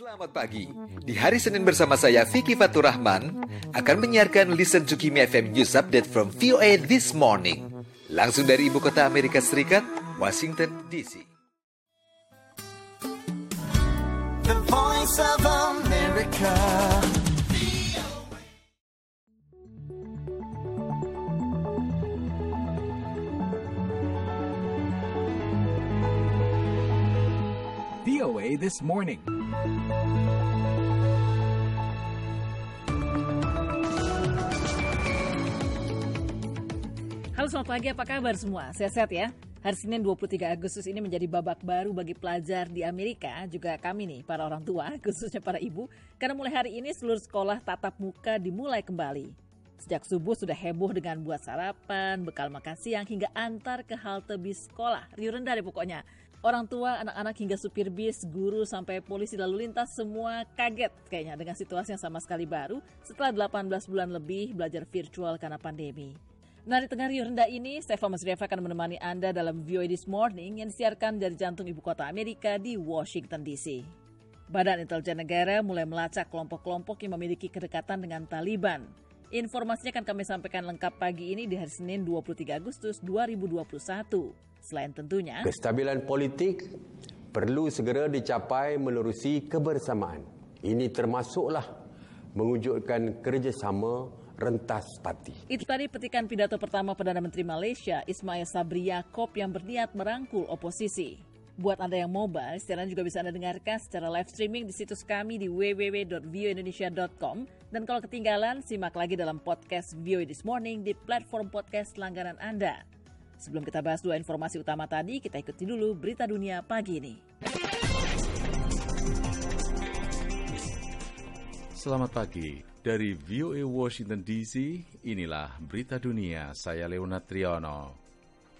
Selamat pagi. Di hari Senin bersama saya Vicky Fatur Rahman akan menyiarkan Listen to Kimi FM News Update from VOA This Morning. Langsung dari ibu kota Amerika Serikat, Washington DC. The voice of America. VOA This Morning. Halo selamat pagi, apa kabar semua? Sehat-sehat ya? Hari Senin 23 Agustus ini menjadi babak baru bagi pelajar di Amerika, juga kami nih, para orang tua, khususnya para ibu, karena mulai hari ini seluruh sekolah tatap muka dimulai kembali. Sejak subuh sudah heboh dengan buat sarapan, bekal makan siang, hingga antar ke halte bis sekolah. Riuh rendah deh pokoknya. Orang tua, anak-anak hingga supir bis, guru, sampai polisi lalu lintas semua kaget kayaknya dengan situasi yang sama sekali baru setelah 18 bulan lebih belajar virtual karena pandemi. Nah, di tengah riuh rendah ini, saya Mas Reva akan menemani Anda dalam VOA This Morning yang disiarkan dari jantung ibu kota Amerika di Washington DC. Badan Intelijen Negara mulai melacak kelompok-kelompok yang memiliki kedekatan dengan Taliban. Informasinya akan kami sampaikan lengkap pagi ini di hari Senin 23 Agustus 2021. Selain tentunya, Kestabilan politik perlu segera dicapai menerusi kebersamaan. Ini termasuklah mewujudkan kerjasama rentas parti. Itu tadi petikan pidato pertama Perdana Menteri Malaysia Ismail Sabri Yaakob yang berniat merangkul oposisi. Buat Anda yang mobile, siaran juga bisa Anda dengarkan secara live streaming di situs kami di www.vioindonesia.com dan kalau ketinggalan, simak lagi dalam podcast VOA This Morning di platform podcast langganan Anda. Sebelum kita bahas dua informasi utama tadi, kita ikuti dulu berita dunia pagi ini. Selamat pagi. Dari VOA Washington DC, inilah berita dunia. Saya Leonard Triono.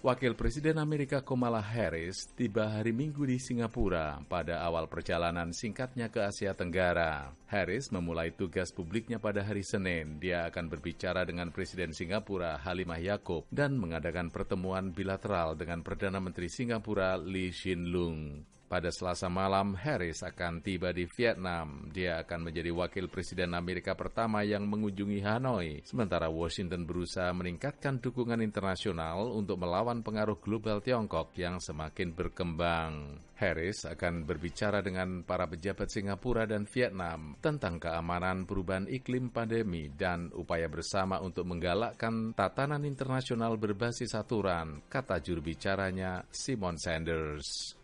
Wakil Presiden Amerika Kamala Harris tiba hari Minggu di Singapura pada awal perjalanan singkatnya ke Asia Tenggara. Harris memulai tugas publiknya pada hari Senin. Dia akan berbicara dengan Presiden Singapura Halimah Yacob dan mengadakan pertemuan bilateral dengan Perdana Menteri Singapura Lee Hsien Loong. Pada selasa malam, Harris akan tiba di Vietnam. Dia akan menjadi wakil presiden Amerika pertama yang mengunjungi Hanoi, sementara Washington berusaha meningkatkan dukungan internasional untuk melawan pengaruh global Tiongkok yang semakin berkembang. Harris akan berbicara dengan para pejabat Singapura dan Vietnam tentang keamanan perubahan iklim pandemi dan upaya bersama untuk menggalakkan tatanan internasional berbasis aturan, kata juru bicaranya Simon Sanders.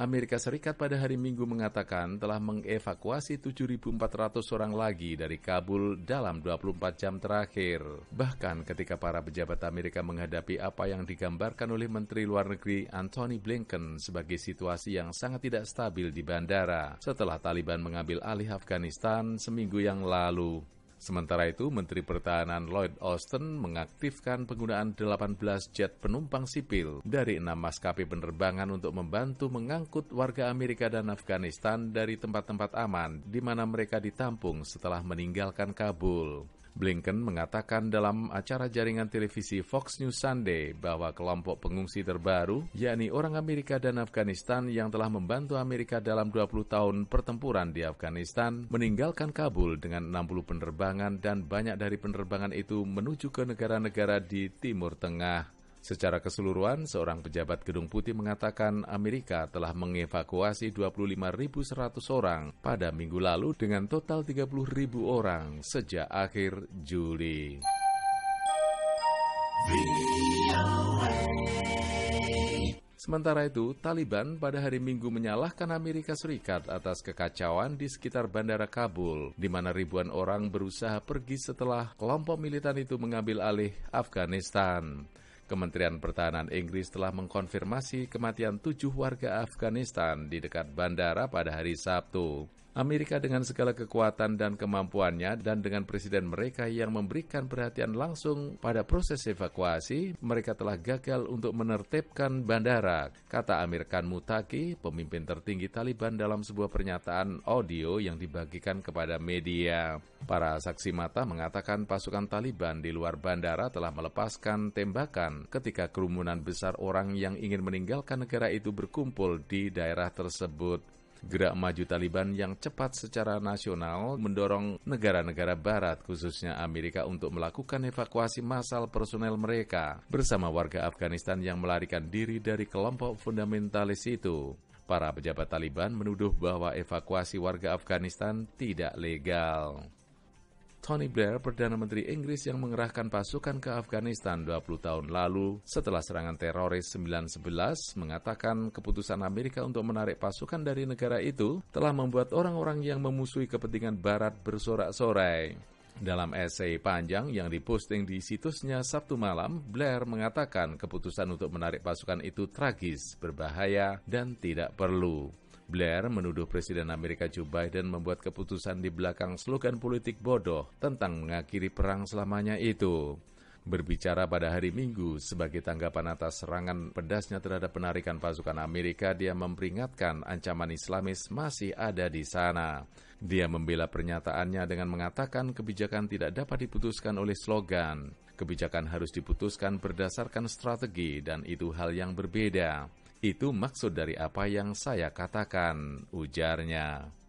Amerika Serikat pada hari Minggu mengatakan telah mengevakuasi 7.400 orang lagi dari Kabul dalam 24 jam terakhir. Bahkan ketika para pejabat Amerika menghadapi apa yang digambarkan oleh Menteri Luar Negeri Antony Blinken sebagai situasi yang sangat tidak stabil di bandara setelah Taliban mengambil alih Afghanistan seminggu yang lalu. Sementara itu, Menteri Pertahanan Lloyd Austin mengaktifkan penggunaan 18 jet penumpang sipil dari enam maskapai penerbangan untuk membantu mengangkut warga Amerika dan Afghanistan dari tempat-tempat aman di mana mereka ditampung setelah meninggalkan Kabul. Blinken mengatakan dalam acara jaringan televisi Fox News Sunday bahwa kelompok pengungsi terbaru, yakni orang Amerika dan Afghanistan yang telah membantu Amerika dalam 20 tahun pertempuran di Afghanistan, meninggalkan Kabul dengan 60 penerbangan dan banyak dari penerbangan itu menuju ke negara-negara di Timur Tengah. Secara keseluruhan, seorang pejabat Gedung Putih mengatakan Amerika telah mengevakuasi 25.100 orang pada minggu lalu dengan total 30.000 orang sejak akhir Juli. Sementara itu, Taliban pada hari Minggu menyalahkan Amerika Serikat atas kekacauan di sekitar Bandara Kabul, di mana ribuan orang berusaha pergi setelah kelompok militan itu mengambil alih Afghanistan. Kementerian Pertahanan Inggris telah mengkonfirmasi kematian tujuh warga Afghanistan di dekat bandara pada hari Sabtu. Amerika dengan segala kekuatan dan kemampuannya dan dengan presiden mereka yang memberikan perhatian langsung pada proses evakuasi, mereka telah gagal untuk menertibkan bandara, kata Amir Khan Mutaki, pemimpin tertinggi Taliban dalam sebuah pernyataan audio yang dibagikan kepada media. Para saksi mata mengatakan pasukan Taliban di luar bandara telah melepaskan tembakan ketika kerumunan besar orang yang ingin meninggalkan negara itu berkumpul di daerah tersebut. Gerak maju Taliban yang cepat secara nasional mendorong negara-negara barat khususnya Amerika untuk melakukan evakuasi massal personel mereka bersama warga Afghanistan yang melarikan diri dari kelompok fundamentalis itu. Para pejabat Taliban menuduh bahwa evakuasi warga Afghanistan tidak legal. Tony Blair, Perdana Menteri Inggris yang mengerahkan pasukan ke Afghanistan 20 tahun lalu setelah serangan teroris 911 mengatakan keputusan Amerika untuk menarik pasukan dari negara itu telah membuat orang-orang yang memusuhi kepentingan barat bersorak-sorai. Dalam esai panjang yang diposting di situsnya Sabtu malam, Blair mengatakan keputusan untuk menarik pasukan itu tragis, berbahaya, dan tidak perlu. Blair menuduh Presiden Amerika Joe Biden membuat keputusan di belakang slogan politik bodoh tentang mengakhiri perang selamanya itu. Berbicara pada hari Minggu sebagai tanggapan atas serangan pedasnya terhadap penarikan pasukan Amerika, dia memperingatkan ancaman Islamis masih ada di sana. Dia membela pernyataannya dengan mengatakan kebijakan tidak dapat diputuskan oleh slogan. Kebijakan harus diputuskan berdasarkan strategi dan itu hal yang berbeda. Itu maksud dari apa yang saya katakan, ujarnya.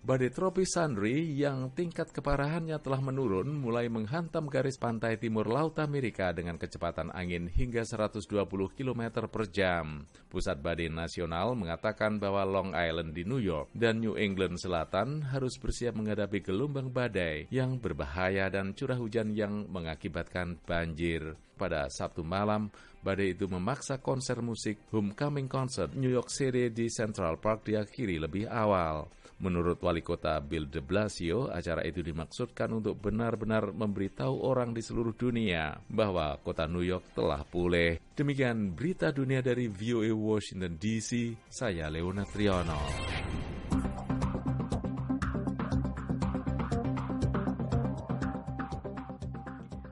Badai tropis Sandri yang tingkat keparahannya telah menurun mulai menghantam garis pantai timur Laut Amerika dengan kecepatan angin hingga 120 km per jam. Pusat Badai Nasional mengatakan bahwa Long Island di New York dan New England Selatan harus bersiap menghadapi gelombang badai yang berbahaya dan curah hujan yang mengakibatkan banjir. Pada Sabtu malam, badai itu memaksa konser musik Homecoming Concert New York City di Central Park diakhiri lebih awal. Menurut wali kota Bill de Blasio, acara itu dimaksudkan untuk benar-benar memberitahu orang di seluruh dunia bahwa kota New York telah pulih. Demikian berita dunia dari VOA Washington DC, saya Leona Triono.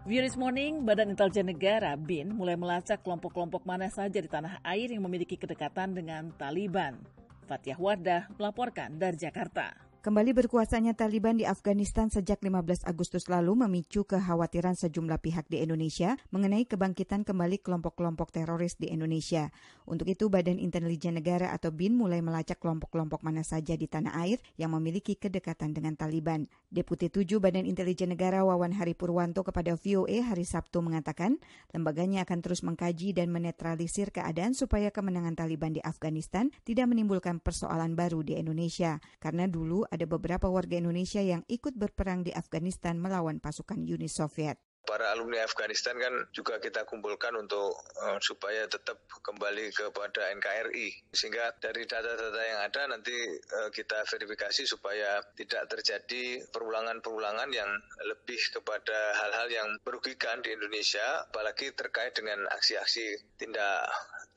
View This Morning, Badan Intelijen Negara BIN mulai melacak kelompok-kelompok mana saja di tanah air yang memiliki kedekatan dengan Taliban. Fatia Wardah melaporkan dari Jakarta. Kembali berkuasanya Taliban di Afghanistan sejak 15 Agustus lalu memicu kekhawatiran sejumlah pihak di Indonesia mengenai kebangkitan kembali kelompok-kelompok teroris di Indonesia. Untuk itu, Badan Intelijen Negara atau BIN mulai melacak kelompok-kelompok mana saja di tanah air yang memiliki kedekatan dengan Taliban. Deputi 7 Badan Intelijen Negara Wawan Hari Purwanto kepada VOA hari Sabtu mengatakan, lembaganya akan terus mengkaji dan menetralisir keadaan supaya kemenangan Taliban di Afghanistan tidak menimbulkan persoalan baru di Indonesia. Karena dulu ada beberapa warga Indonesia yang ikut berperang di Afghanistan melawan pasukan Uni Soviet para alumni Afghanistan kan juga kita kumpulkan untuk uh, supaya tetap kembali kepada NKRI sehingga dari data-data yang ada nanti uh, kita verifikasi supaya tidak terjadi perulangan-perulangan yang lebih kepada hal-hal yang merugikan di Indonesia apalagi terkait dengan aksi-aksi tindak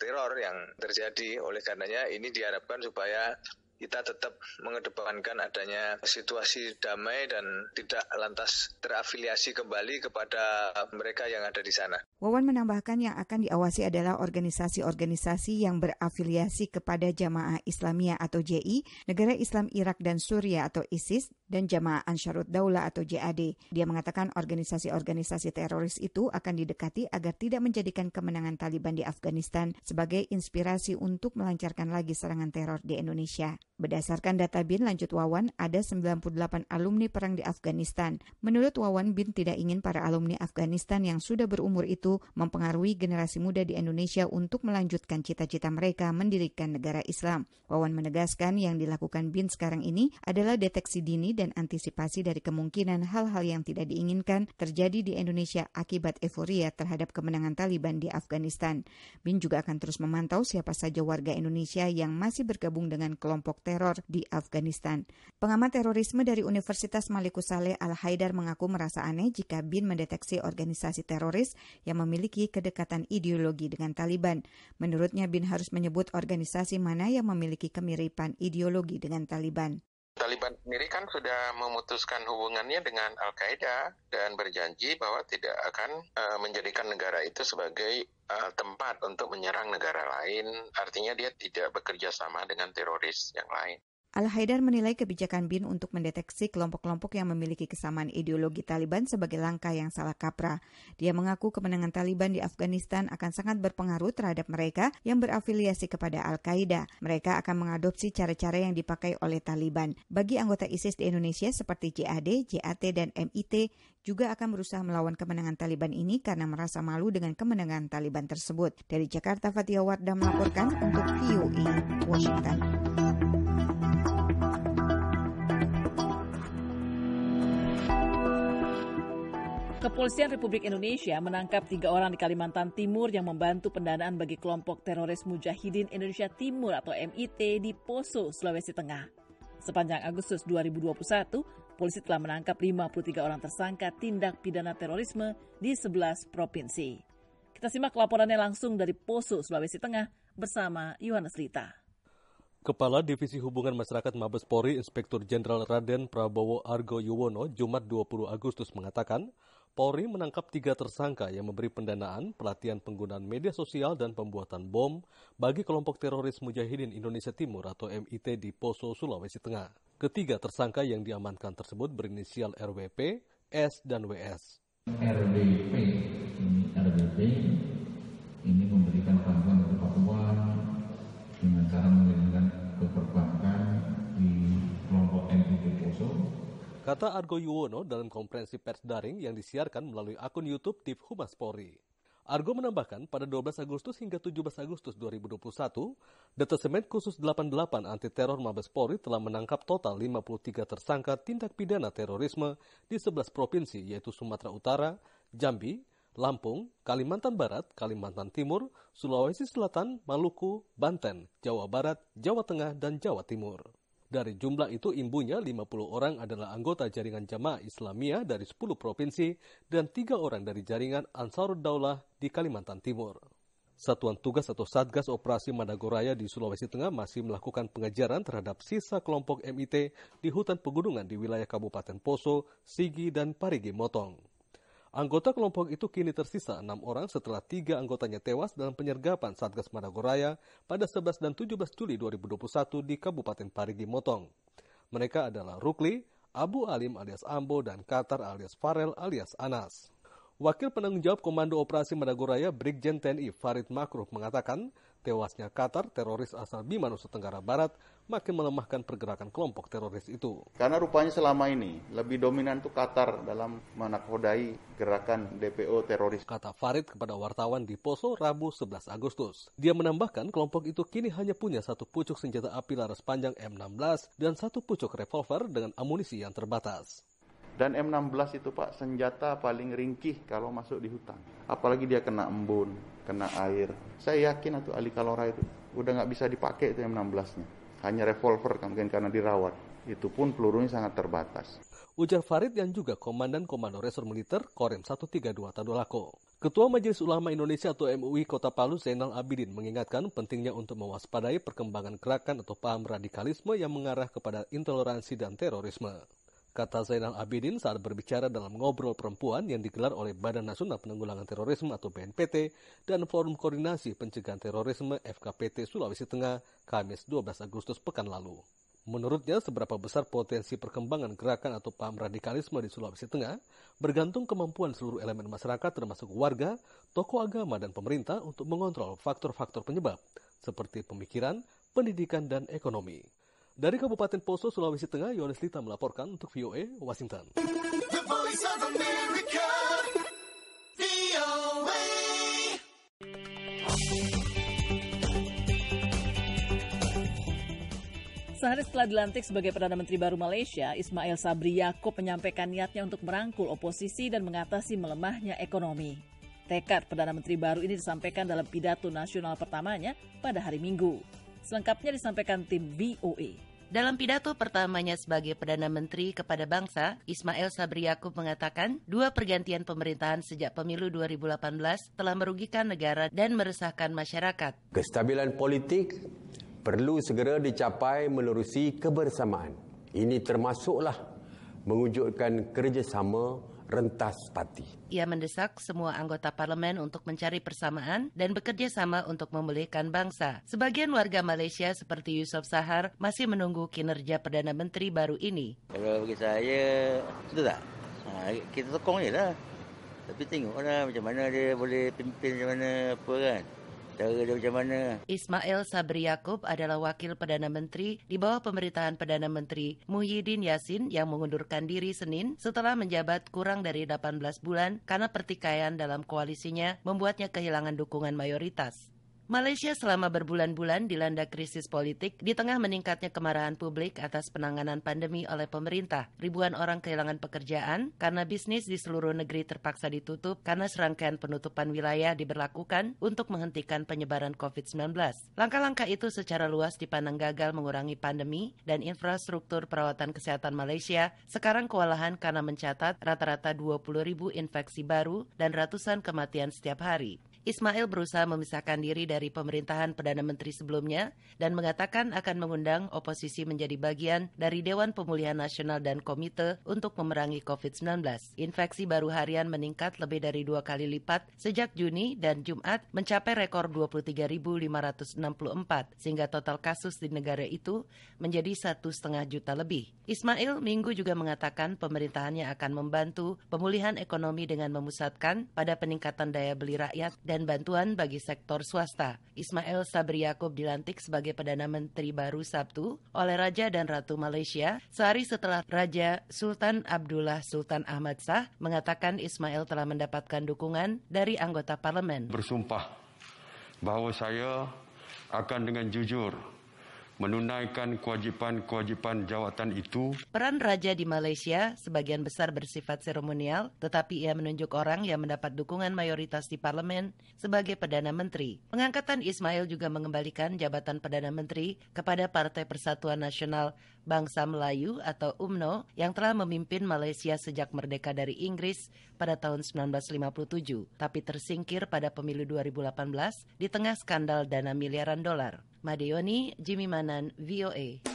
teror yang terjadi. Oleh karenanya ini diharapkan supaya kita tetap mengedepankan adanya situasi damai dan tidak lantas terafiliasi kembali kepada mereka yang ada di sana. Wawan menambahkan yang akan diawasi adalah organisasi-organisasi yang berafiliasi kepada Jamaah Islamiyah atau JI, Negara Islam Irak dan Suriah atau ISIS, dan Jamaah Ansarut Daulah atau JAD. Dia mengatakan organisasi-organisasi teroris itu akan didekati agar tidak menjadikan kemenangan Taliban di Afghanistan sebagai inspirasi untuk melancarkan lagi serangan teror di Indonesia. Berdasarkan data BIN lanjut Wawan, ada 98 alumni perang di Afghanistan. Menurut Wawan, BIN tidak ingin para alumni Afghanistan yang sudah berumur itu mempengaruhi generasi muda di Indonesia untuk melanjutkan cita-cita mereka mendirikan negara Islam. Wawan menegaskan yang dilakukan BIN sekarang ini adalah deteksi dini dan antisipasi dari kemungkinan hal-hal yang tidak diinginkan terjadi di Indonesia akibat euforia terhadap kemenangan Taliban di Afghanistan. BIN juga akan terus memantau siapa saja warga Indonesia yang masih bergabung dengan kelompok teror di Afghanistan. Pengamat terorisme dari Universitas Malikusale Al-Haidar mengaku merasa aneh jika BIN mendeteksi organisasi teroris yang memiliki kedekatan ideologi dengan Taliban. Menurutnya BIN harus menyebut organisasi mana yang memiliki kemiripan ideologi dengan Taliban. Taliban sendiri kan sudah memutuskan hubungannya dengan Al-Qaeda dan berjanji bahwa tidak akan uh, menjadikan negara itu sebagai uh, tempat untuk menyerang negara lain. Artinya dia tidak bekerja sama dengan teroris yang lain. Al-Haidar menilai kebijakan BIN untuk mendeteksi kelompok-kelompok yang memiliki kesamaan ideologi Taliban sebagai langkah yang salah kaprah. Dia mengaku kemenangan Taliban di Afghanistan akan sangat berpengaruh terhadap mereka yang berafiliasi kepada Al-Qaeda. Mereka akan mengadopsi cara-cara yang dipakai oleh Taliban. Bagi anggota ISIS di Indonesia seperti JAD, JAT, dan MIT juga akan berusaha melawan kemenangan Taliban ini karena merasa malu dengan kemenangan Taliban tersebut. Dari Jakarta, Fatia Wardah melaporkan untuk VOA Washington. Kepolisian Republik Indonesia menangkap tiga orang di Kalimantan Timur yang membantu pendanaan bagi kelompok teroris Mujahidin Indonesia Timur atau MIT di Poso, Sulawesi Tengah. Sepanjang Agustus 2021, polisi telah menangkap 53 orang tersangka tindak pidana terorisme di 11 provinsi. Kita simak laporannya langsung dari Poso, Sulawesi Tengah bersama Yohanes Lita. Kepala Divisi Hubungan Masyarakat Mabes Polri Inspektur Jenderal Raden Prabowo Argo Yuwono Jumat 20 Agustus mengatakan, Polri menangkap tiga tersangka yang memberi pendanaan, pelatihan penggunaan media sosial, dan pembuatan bom bagi kelompok teroris Mujahidin Indonesia Timur atau MIT di Poso, Sulawesi Tengah. Ketiga tersangka yang diamankan tersebut berinisial RWP, S, dan WS. RWP, RWP Kata Argo Yuwono dalam konferensi pers daring yang disiarkan melalui akun YouTube Div Humas Polri. Argo menambahkan pada 12 Agustus hingga 17 Agustus 2021, Detasemen Khusus 88 Anti Teror Mabes Polri telah menangkap total 53 tersangka tindak pidana terorisme di 11 provinsi yaitu Sumatera Utara, Jambi, Lampung, Kalimantan Barat, Kalimantan Timur, Sulawesi Selatan, Maluku, Banten, Jawa Barat, Jawa Tengah, dan Jawa Timur. Dari jumlah itu imbunya 50 orang adalah anggota jaringan jamaah Islamiyah dari 10 provinsi dan tiga orang dari jaringan Ansarud Daulah di Kalimantan Timur. Satuan Tugas atau Satgas Operasi Madagoraya di Sulawesi Tengah masih melakukan pengejaran terhadap sisa kelompok MIT di hutan pegunungan di wilayah Kabupaten Poso, Sigi, dan Parigi Motong. Anggota kelompok itu kini tersisa enam orang setelah tiga anggotanya tewas dalam penyergapan Satgas Madagoraya pada 11 dan 17 Juli 2021 di Kabupaten Parigi Motong. Mereka adalah Rukli, Abu Alim alias Ambo, dan Qatar alias Farel alias Anas. Wakil penanggung jawab Komando Operasi Madagoraya Brigjen TNI Farid Makruh mengatakan tewasnya Qatar, teroris asal Bima Nusa Tenggara Barat, makin melemahkan pergerakan kelompok teroris itu. Karena rupanya selama ini lebih dominan itu Qatar dalam menakodai gerakan DPO teroris. Kata Farid kepada wartawan di Poso Rabu 11 Agustus. Dia menambahkan kelompok itu kini hanya punya satu pucuk senjata api laras panjang M16 dan satu pucuk revolver dengan amunisi yang terbatas. Dan M16 itu Pak senjata paling ringkih kalau masuk di hutan. Apalagi dia kena embun, kena air. Saya yakin itu Ali Kalora itu udah nggak bisa dipakai itu M16-nya. Hanya revolver mungkin karena dirawat. Itu pun pelurunya sangat terbatas. Ujar Farid yang juga Komandan Komando Resor Militer Korem 132 Tadolako. Ketua Majelis Ulama Indonesia atau MUI Kota Palu Zainal Abidin mengingatkan pentingnya untuk mewaspadai perkembangan gerakan atau paham radikalisme yang mengarah kepada intoleransi dan terorisme. Kata Zainal Abidin saat berbicara dalam ngobrol perempuan yang digelar oleh Badan Nasional Penanggulangan Terorisme atau BNPT dan Forum Koordinasi Pencegahan Terorisme FKPT Sulawesi Tengah, Kamis 12 Agustus pekan lalu. Menurutnya, seberapa besar potensi perkembangan gerakan atau paham radikalisme di Sulawesi Tengah bergantung kemampuan seluruh elemen masyarakat termasuk warga, tokoh agama, dan pemerintah untuk mengontrol faktor-faktor penyebab seperti pemikiran, pendidikan, dan ekonomi. Dari Kabupaten Poso, Sulawesi Tengah, Yohanes Lita melaporkan untuk VOA Washington. The Voice of America, VOA. Sehari setelah dilantik sebagai Perdana Menteri baru Malaysia, Ismail Sabri Yaakob menyampaikan niatnya untuk merangkul oposisi dan mengatasi melemahnya ekonomi. Tekad Perdana Menteri baru ini disampaikan dalam pidato nasional pertamanya pada hari Minggu. Selengkapnya disampaikan tim VOA. Dalam pidato pertamanya sebagai Perdana Menteri kepada bangsa, Ismail Sabri Yaakob mengatakan dua pergantian pemerintahan sejak pemilu 2018 telah merugikan negara dan meresahkan masyarakat. Kestabilan politik perlu segera dicapai menerusi kebersamaan. Ini termasuklah mewujudkan kerjasama, rentas parti. Ia mendesak semua anggota parlemen untuk mencari persamaan dan bekerja sama untuk memulihkan bangsa. Sebagian warga Malaysia seperti Yusof Sahar masih menunggu kinerja Perdana Menteri baru ini. Kalau bagi saya, betul tak? Ha, kita tokong je lah. Tapi tengoklah macam mana dia boleh pimpin macam mana apa kan. Ismail Sabri Yaakob adalah wakil Perdana Menteri di bawah pemerintahan Perdana Menteri Muhyiddin Yassin yang mengundurkan diri Senin setelah menjabat kurang dari 18 bulan karena pertikaian dalam koalisinya membuatnya kehilangan dukungan mayoritas. Malaysia selama berbulan-bulan dilanda krisis politik di tengah meningkatnya kemarahan publik atas penanganan pandemi oleh pemerintah. Ribuan orang kehilangan pekerjaan karena bisnis di seluruh negeri terpaksa ditutup karena serangkaian penutupan wilayah diberlakukan untuk menghentikan penyebaran COVID-19. Langkah-langkah itu secara luas dipandang gagal mengurangi pandemi dan infrastruktur perawatan kesehatan Malaysia sekarang kewalahan karena mencatat rata-rata 20 ribu infeksi baru dan ratusan kematian setiap hari. Ismail berusaha memisahkan diri dari pemerintahan Perdana Menteri sebelumnya dan mengatakan akan mengundang oposisi menjadi bagian dari Dewan Pemulihan Nasional dan Komite untuk memerangi COVID-19. Infeksi baru harian meningkat lebih dari dua kali lipat sejak Juni dan Jumat mencapai rekor 23.564 sehingga total kasus di negara itu menjadi satu setengah juta lebih. Ismail minggu juga mengatakan pemerintahannya akan membantu pemulihan ekonomi dengan memusatkan pada peningkatan daya beli rakyat dan bantuan bagi sektor swasta. Ismail Sabri Yaakob dilantik sebagai Perdana Menteri baru Sabtu oleh Raja dan Ratu Malaysia sehari setelah Raja Sultan Abdullah Sultan Ahmad Shah mengatakan Ismail telah mendapatkan dukungan dari anggota parlemen. Bersumpah bahawa saya akan dengan jujur menunaikan kewajipan-kewajipan jawatan itu. Peran Raja di Malaysia sebagian besar bersifat seremonial, tetapi ia menunjuk orang yang mendapat dukungan mayoritas di parlemen sebagai Perdana Menteri. Pengangkatan Ismail juga mengembalikan jabatan Perdana Menteri kepada Partai Persatuan Nasional Bangsa Melayu atau UMNO yang telah memimpin Malaysia sejak merdeka dari Inggris pada tahun 1957, tapi tersingkir pada pemilu 2018 di tengah skandal dana miliaran dolar. Madeoni, Jimmy Manan, VOA.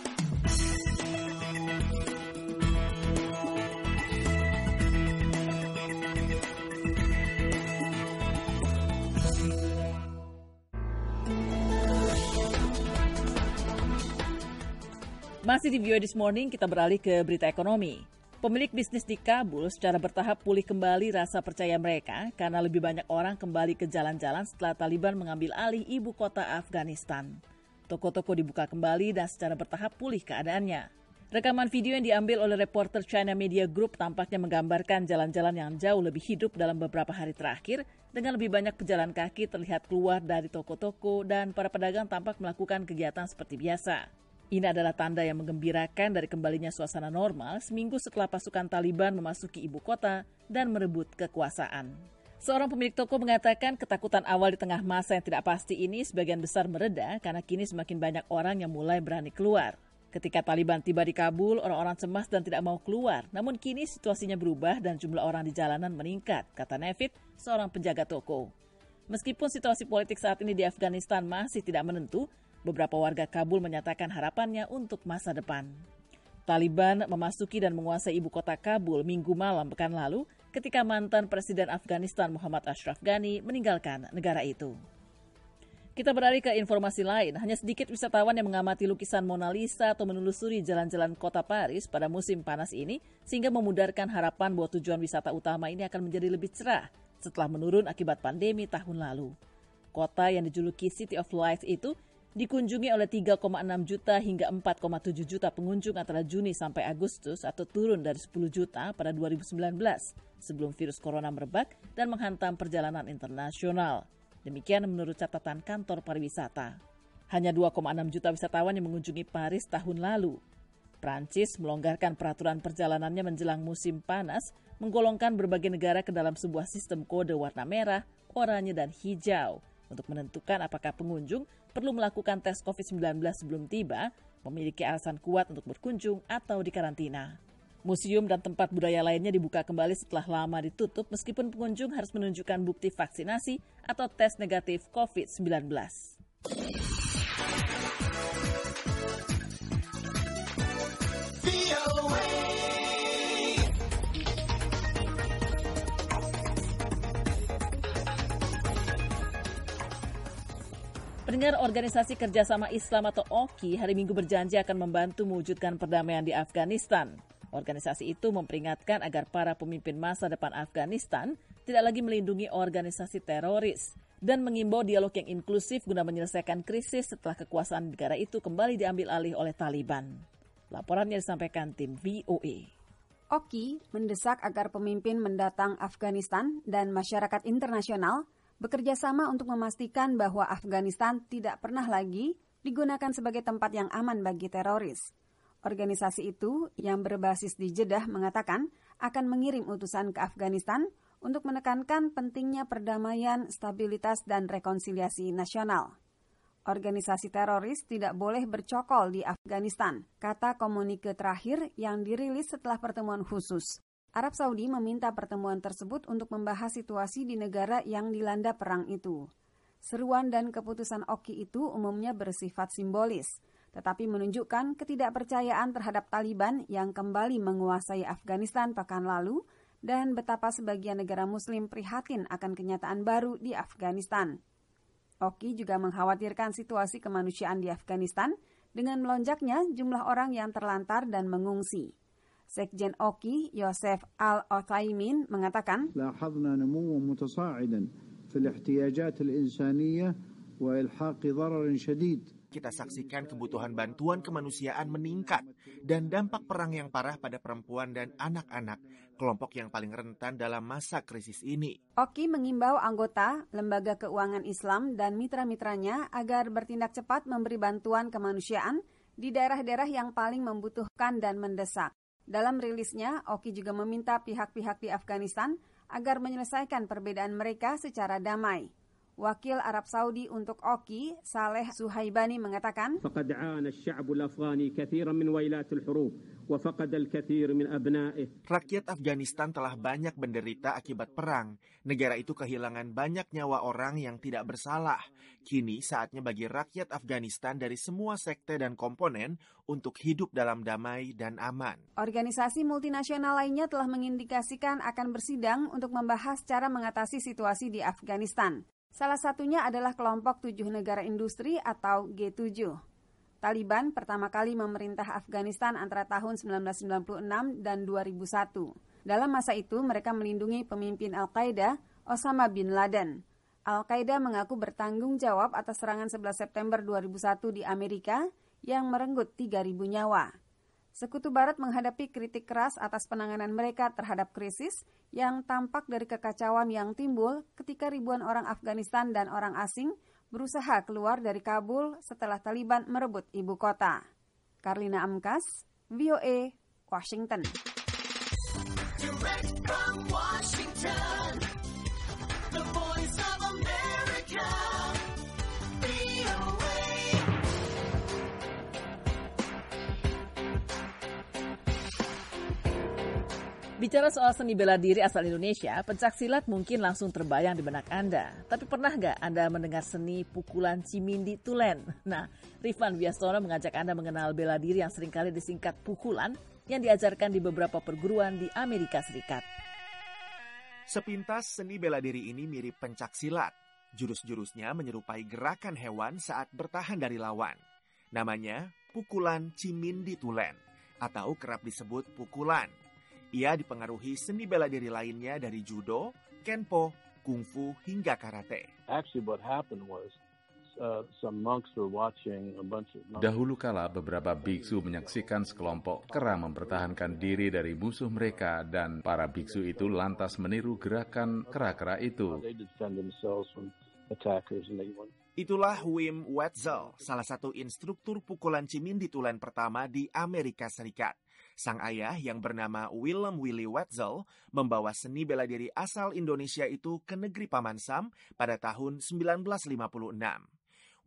Masih di VOA This Morning, kita beralih ke berita ekonomi. Pemilik bisnis di Kabul secara bertahap pulih kembali rasa percaya mereka karena lebih banyak orang kembali ke jalan-jalan setelah Taliban mengambil alih ibu kota Afghanistan. Toko-toko dibuka kembali dan secara bertahap pulih keadaannya. Rekaman video yang diambil oleh reporter China Media Group tampaknya menggambarkan jalan-jalan yang jauh lebih hidup dalam beberapa hari terakhir dengan lebih banyak pejalan kaki terlihat keluar dari toko-toko dan para pedagang tampak melakukan kegiatan seperti biasa. Ini adalah tanda yang menggembirakan dari kembalinya suasana normal seminggu setelah pasukan Taliban memasuki ibu kota dan merebut kekuasaan. Seorang pemilik toko mengatakan ketakutan awal di tengah masa yang tidak pasti ini sebagian besar mereda karena kini semakin banyak orang yang mulai berani keluar. Ketika Taliban tiba di Kabul, orang-orang cemas dan tidak mau keluar. Namun kini situasinya berubah dan jumlah orang di jalanan meningkat, kata Nevid, seorang penjaga toko. Meskipun situasi politik saat ini di Afghanistan masih tidak menentu, beberapa warga Kabul menyatakan harapannya untuk masa depan. Taliban memasuki dan menguasai ibu kota Kabul minggu malam pekan lalu ketika mantan Presiden Afghanistan Muhammad Ashraf Ghani meninggalkan negara itu. Kita beralih ke informasi lain. Hanya sedikit wisatawan yang mengamati lukisan Mona Lisa atau menelusuri jalan-jalan kota Paris pada musim panas ini, sehingga memudarkan harapan bahwa tujuan wisata utama ini akan menjadi lebih cerah setelah menurun akibat pandemi tahun lalu. Kota yang dijuluki City of Lights itu dikunjungi oleh 3,6 juta hingga 4,7 juta pengunjung antara Juni sampai Agustus atau turun dari 10 juta pada 2019 sebelum virus corona merebak dan menghantam perjalanan internasional. Demikian menurut catatan kantor pariwisata. Hanya 2,6 juta wisatawan yang mengunjungi Paris tahun lalu. Prancis melonggarkan peraturan perjalanannya menjelang musim panas, menggolongkan berbagai negara ke dalam sebuah sistem kode warna merah, oranye, dan hijau untuk menentukan apakah pengunjung perlu melakukan tes COVID-19 sebelum tiba, memiliki alasan kuat untuk berkunjung atau dikarantina. Museum dan tempat budaya lainnya dibuka kembali setelah lama ditutup meskipun pengunjung harus menunjukkan bukti vaksinasi atau tes negatif COVID-19. Pendengar Organisasi Kerjasama Islam atau OKI hari Minggu berjanji akan membantu mewujudkan perdamaian di Afghanistan. Organisasi itu memperingatkan agar para pemimpin masa depan Afghanistan tidak lagi melindungi organisasi teroris dan mengimbau dialog yang inklusif guna menyelesaikan krisis setelah kekuasaan negara itu kembali diambil alih oleh Taliban. Laporannya disampaikan tim VOA. Oki mendesak agar pemimpin mendatang Afghanistan dan masyarakat internasional bekerja sama untuk memastikan bahwa Afghanistan tidak pernah lagi digunakan sebagai tempat yang aman bagi teroris. Organisasi itu yang berbasis di Jeddah mengatakan akan mengirim utusan ke Afghanistan untuk menekankan pentingnya perdamaian, stabilitas, dan rekonsiliasi nasional. Organisasi teroris tidak boleh bercokol di Afghanistan, kata komunike terakhir yang dirilis setelah pertemuan khusus. Arab Saudi meminta pertemuan tersebut untuk membahas situasi di negara yang dilanda perang itu. Seruan dan keputusan Oki itu umumnya bersifat simbolis, tetapi menunjukkan ketidakpercayaan terhadap Taliban yang kembali menguasai Afghanistan pekan lalu dan betapa sebagian negara muslim prihatin akan kenyataan baru di Afghanistan. Oki juga mengkhawatirkan situasi kemanusiaan di Afghanistan dengan melonjaknya jumlah orang yang terlantar dan mengungsi. Sekjen Oki, Yosef Al-Othaimin, mengatakan, لاحظنا نموا متصاعدا في الاحتياجات الإنسانية وإلحاق ضرر شديد kita saksikan kebutuhan bantuan kemanusiaan meningkat dan dampak perang yang parah pada perempuan dan anak-anak, kelompok yang paling rentan dalam masa krisis ini. Oki mengimbau anggota Lembaga Keuangan Islam dan mitra-mitranya agar bertindak cepat memberi bantuan kemanusiaan di daerah-daerah yang paling membutuhkan dan mendesak. Dalam rilisnya, Oki juga meminta pihak-pihak di Afghanistan agar menyelesaikan perbedaan mereka secara damai. Wakil Arab Saudi untuk OKI, Saleh Suhaibani mengatakan, Rakyat Afghanistan telah banyak menderita akibat perang. Negara itu kehilangan banyak nyawa orang yang tidak bersalah. Kini saatnya bagi rakyat Afghanistan dari semua sekte dan komponen untuk hidup dalam damai dan aman. Organisasi multinasional lainnya telah mengindikasikan akan bersidang untuk membahas cara mengatasi situasi di Afghanistan. Salah satunya adalah kelompok tujuh negara industri atau G7. Taliban pertama kali memerintah Afghanistan antara tahun 1996 dan 2001. Dalam masa itu, mereka melindungi pemimpin Al-Qaeda, Osama bin Laden. Al-Qaeda mengaku bertanggung jawab atas serangan 11 September 2001 di Amerika yang merenggut 3.000 nyawa. Sekutu Barat menghadapi kritik keras atas penanganan mereka terhadap krisis yang tampak dari kekacauan yang timbul ketika ribuan orang Afghanistan dan orang asing berusaha keluar dari Kabul setelah Taliban merebut ibu kota. Karlina Amkas, VOA, Washington. Washington, Bicara soal seni bela diri asal Indonesia, pencak silat mungkin langsung terbayang di benak Anda. Tapi pernah nggak Anda mendengar seni pukulan Cimindi Tulen? Nah, Rifan Biastono mengajak Anda mengenal bela diri yang sering kali disingkat pukulan yang diajarkan di beberapa perguruan di Amerika Serikat. Sepintas seni bela diri ini mirip pencak silat. Jurus-jurusnya menyerupai gerakan hewan saat bertahan dari lawan. Namanya pukulan Cimindi Tulen atau kerap disebut pukulan. Ia dipengaruhi seni bela diri lainnya dari judo, kenpo, kungfu, hingga karate. Actually, what happened was uh. Dahulu kala beberapa biksu menyaksikan sekelompok kera mempertahankan diri dari musuh mereka dan para biksu itu lantas meniru gerakan kera-kera itu. Itulah Wim Wetzel, salah satu instruktur pukulan Cimindi Tulen pertama di Amerika Serikat. Sang ayah yang bernama Willem Willy Wetzel membawa seni bela diri asal Indonesia itu ke negeri Paman Sam pada tahun 1956.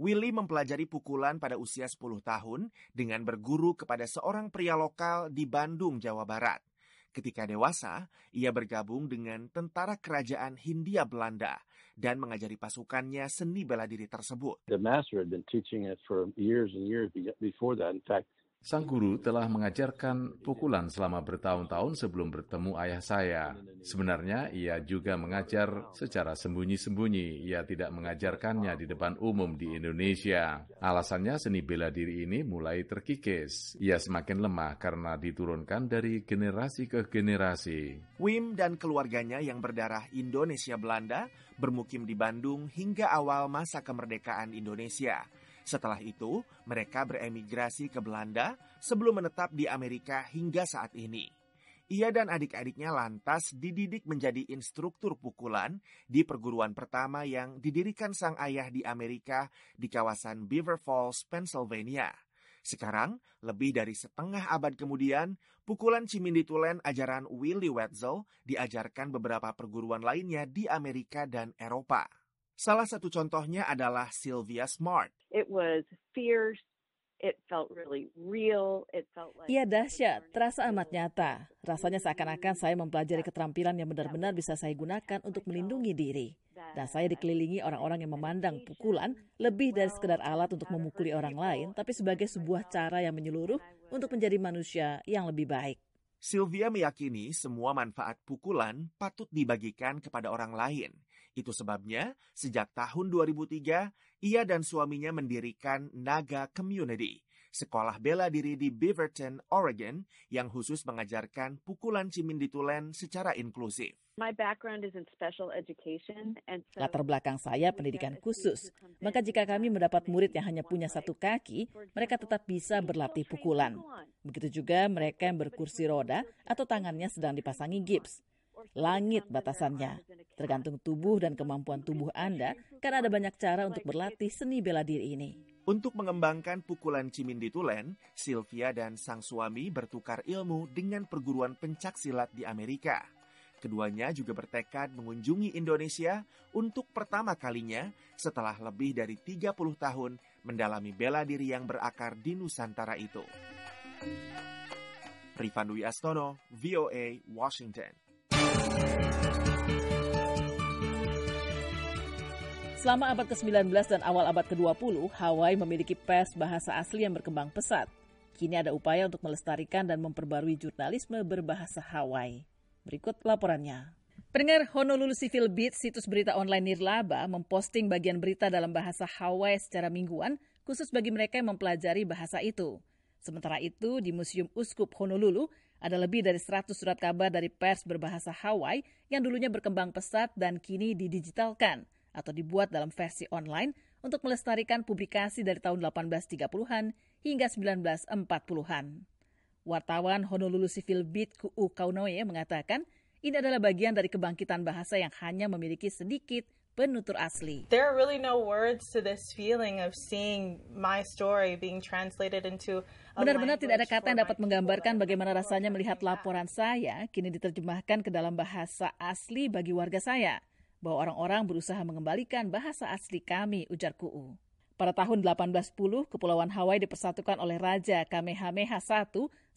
Willy mempelajari pukulan pada usia 10 tahun dengan berguru kepada seorang pria lokal di Bandung, Jawa Barat. Ketika dewasa, ia bergabung dengan tentara kerajaan Hindia Belanda dan mengajari pasukannya seni bela diri tersebut. The master had been teaching it for years and years be- before that. In fact, Sang guru telah mengajarkan pukulan selama bertahun-tahun sebelum bertemu ayah saya. Sebenarnya ia juga mengajar secara sembunyi-sembunyi. Ia tidak mengajarkannya di depan umum di Indonesia. Alasannya seni bela diri ini mulai terkikis. Ia semakin lemah karena diturunkan dari generasi ke generasi. Wim dan keluarganya yang berdarah Indonesia Belanda bermukim di Bandung hingga awal masa kemerdekaan Indonesia. Setelah itu, mereka beremigrasi ke Belanda sebelum menetap di Amerika hingga saat ini. Ia dan adik-adiknya lantas dididik menjadi instruktur pukulan di perguruan pertama yang didirikan sang ayah di Amerika di kawasan Beaver Falls, Pennsylvania. Sekarang, lebih dari setengah abad kemudian, pukulan Cimindi Tulen ajaran Willie Wetzel diajarkan beberapa perguruan lainnya di Amerika dan Eropa. Salah satu contohnya adalah Sylvia Smart. It was fierce. It felt really real. It felt like Ia dahsyat, terasa amat nyata. Rasanya seakan-akan saya mempelajari keterampilan yang benar-benar bisa saya gunakan untuk melindungi diri. Dan saya dikelilingi orang-orang yang memandang pukulan lebih dari sekedar alat untuk memukuli orang lain, tapi sebagai sebuah cara yang menyeluruh untuk menjadi manusia yang lebih baik. Sylvia meyakini semua manfaat pukulan patut dibagikan kepada orang lain. Itu sebabnya sejak tahun 2003 ia dan suaminya mendirikan Naga Community, sekolah bela diri di Beaverton, Oregon yang khusus mengajarkan pukulan cimindi tulen secara inklusif. my background is in special education and so Latar belakang saya pendidikan khusus. Maka jika kami mendapat murid yang hanya punya satu kaki, mereka tetap bisa berlatih pukulan. Begitu juga mereka yang berkursi roda atau tangannya sedang dipasangi gips. Langit batasannya. Tergantung tubuh dan kemampuan tubuh Anda, kan ada banyak cara untuk berlatih seni bela diri ini. Untuk mengembangkan pukulan cimindi tulen, Sylvia dan sang suami bertukar ilmu dengan perguruan pencak silat di Amerika. Keduanya juga bertekad mengunjungi Indonesia untuk pertama kalinya setelah lebih dari 30 tahun mendalami bela diri yang berakar di Nusantara itu. Rifan Dwi Astono, VOA, Washington. Selama abad ke-19 dan awal abad ke-20, Hawaii memiliki pers bahasa asli yang berkembang pesat. Kini ada upaya untuk melestarikan dan memperbarui jurnalisme berbahasa Hawaii. Berikut laporannya. Pendengar Honolulu Civil Beat, situs berita online Nirlaba, memposting bagian berita dalam bahasa Hawaii secara mingguan, khusus bagi mereka yang mempelajari bahasa itu. Sementara itu, di Museum Uskup Honolulu, ada lebih dari 100 surat kabar dari pers berbahasa Hawaii yang dulunya berkembang pesat dan kini didigitalkan atau dibuat dalam versi online untuk melestarikan publikasi dari tahun 1830-an hingga 1940-an. Wartawan Honolulu Civil Beat Ku'u Kaunoe mengatakan ini adalah bagian dari kebangkitan bahasa yang hanya memiliki sedikit penutur asli. There are really no words to this feeling of seeing my story being translated into Benar-benar tidak ada kata yang dapat menggambarkan bagaimana rasanya melihat laporan saya kini diterjemahkan ke dalam bahasa asli bagi warga saya. Bahwa orang-orang berusaha mengembalikan bahasa asli kami, ujar Ku'u. Pada tahun 1810, Kepulauan Hawaii dipersatukan oleh Raja Kamehameha I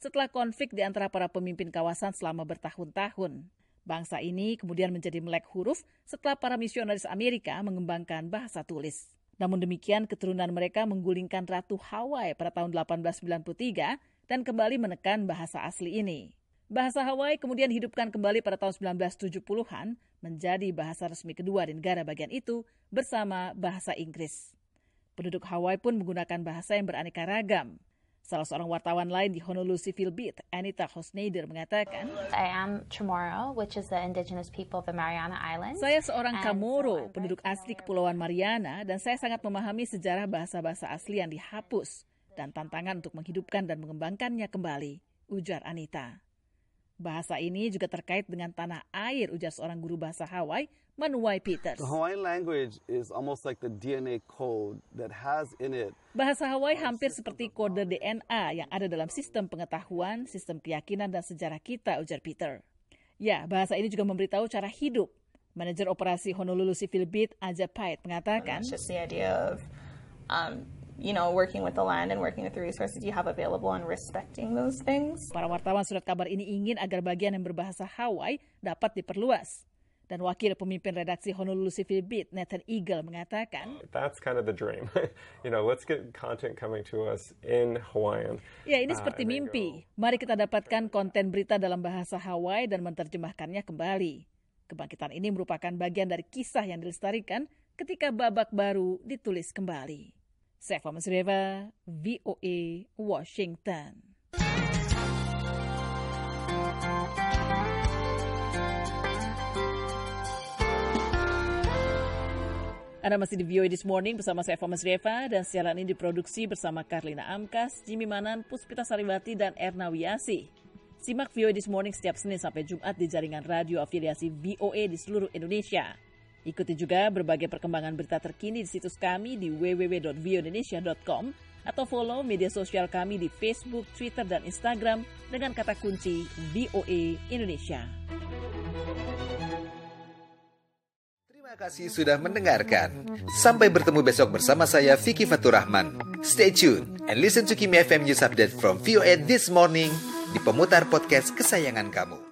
setelah konflik di antara para pemimpin kawasan selama bertahun-tahun. Bangsa ini kemudian menjadi melek huruf setelah para misionaris Amerika mengembangkan bahasa tulis. Namun demikian, keturunan mereka menggulingkan Ratu Hawaii pada tahun 1893 dan kembali menekan bahasa asli ini. Bahasa Hawaii kemudian dihidupkan kembali pada tahun 1970-an menjadi bahasa resmi kedua di negara bagian itu bersama bahasa Inggris. Penduduk Hawaii pun menggunakan bahasa yang beraneka ragam. Salah seorang wartawan lain di Honolulu Civil Beat, Anita Hosneider, mengatakan, I am Chamorro, which is the indigenous people of the Mariana Islands. Saya seorang Kamoro, penduduk asli Kepulauan Mariana, dan saya sangat memahami sejarah bahasa-bahasa asli yang dihapus dan tantangan untuk menghidupkan dan mengembangkannya kembali, ujar Anita. Bahasa ini juga terkait dengan tanah air, ujar seorang guru bahasa Hawaii, Manuai Peters. The Hawaiian language is almost like the DNA code that has in it Bahasa Hawaii hampir seperti kode DNA yang ada dalam sistem pengetahuan, sistem keyakinan, dan sejarah kita, ujar Peter. Ya, bahasa ini juga memberitahu cara hidup. Manajer operasi Honolulu Civil Beat, Aja Pait, mengatakan, It's just the idea of, um, you know, working with the land and working with the resources you have available and respecting those things. Para wartawan surat kabar ini ingin agar bagian yang berbahasa Hawaii dapat diperluas. Dan wakil pemimpin redaksi Honolulu Civil Beat, Nathan Eagle, mengatakan, That's kind of the dream. you know, let's get content coming to us in Hawaiian. Ya, ini Uh, seperti then mimpi. Mari kita dapatkan konten berita dalam bahasa Hawaii dan menerjemahkannya kembali. Kebangkitan ini merupakan bagian dari kisah yang dilestarikan ketika babak baru ditulis kembali. Seva Masreva, VOA, Washington. Anda masih di VOA This Morning bersama saya Thomas Reva dan siaran ini diproduksi bersama Karlina Amkas, Jimmy Manan, Puspita Sariwati, dan Erna Wiasi. Simak VOA This Morning setiap Senin sampai Jumat di jaringan radio afiliasi VOA di seluruh Indonesia. Ikuti juga berbagai perkembangan berita terkini di situs kami di www.voindonesia.com atau follow media sosial kami di Facebook, Twitter, dan Instagram dengan kata kunci VOA Indonesia. Terima kasih sudah mendengarkan. Sampai bertemu besok bersama saya Vicky Faturrahman. Stay tuned and listen to Kimi FM News Update from VOA This Morning di pemutar podcast kesayangan kamu.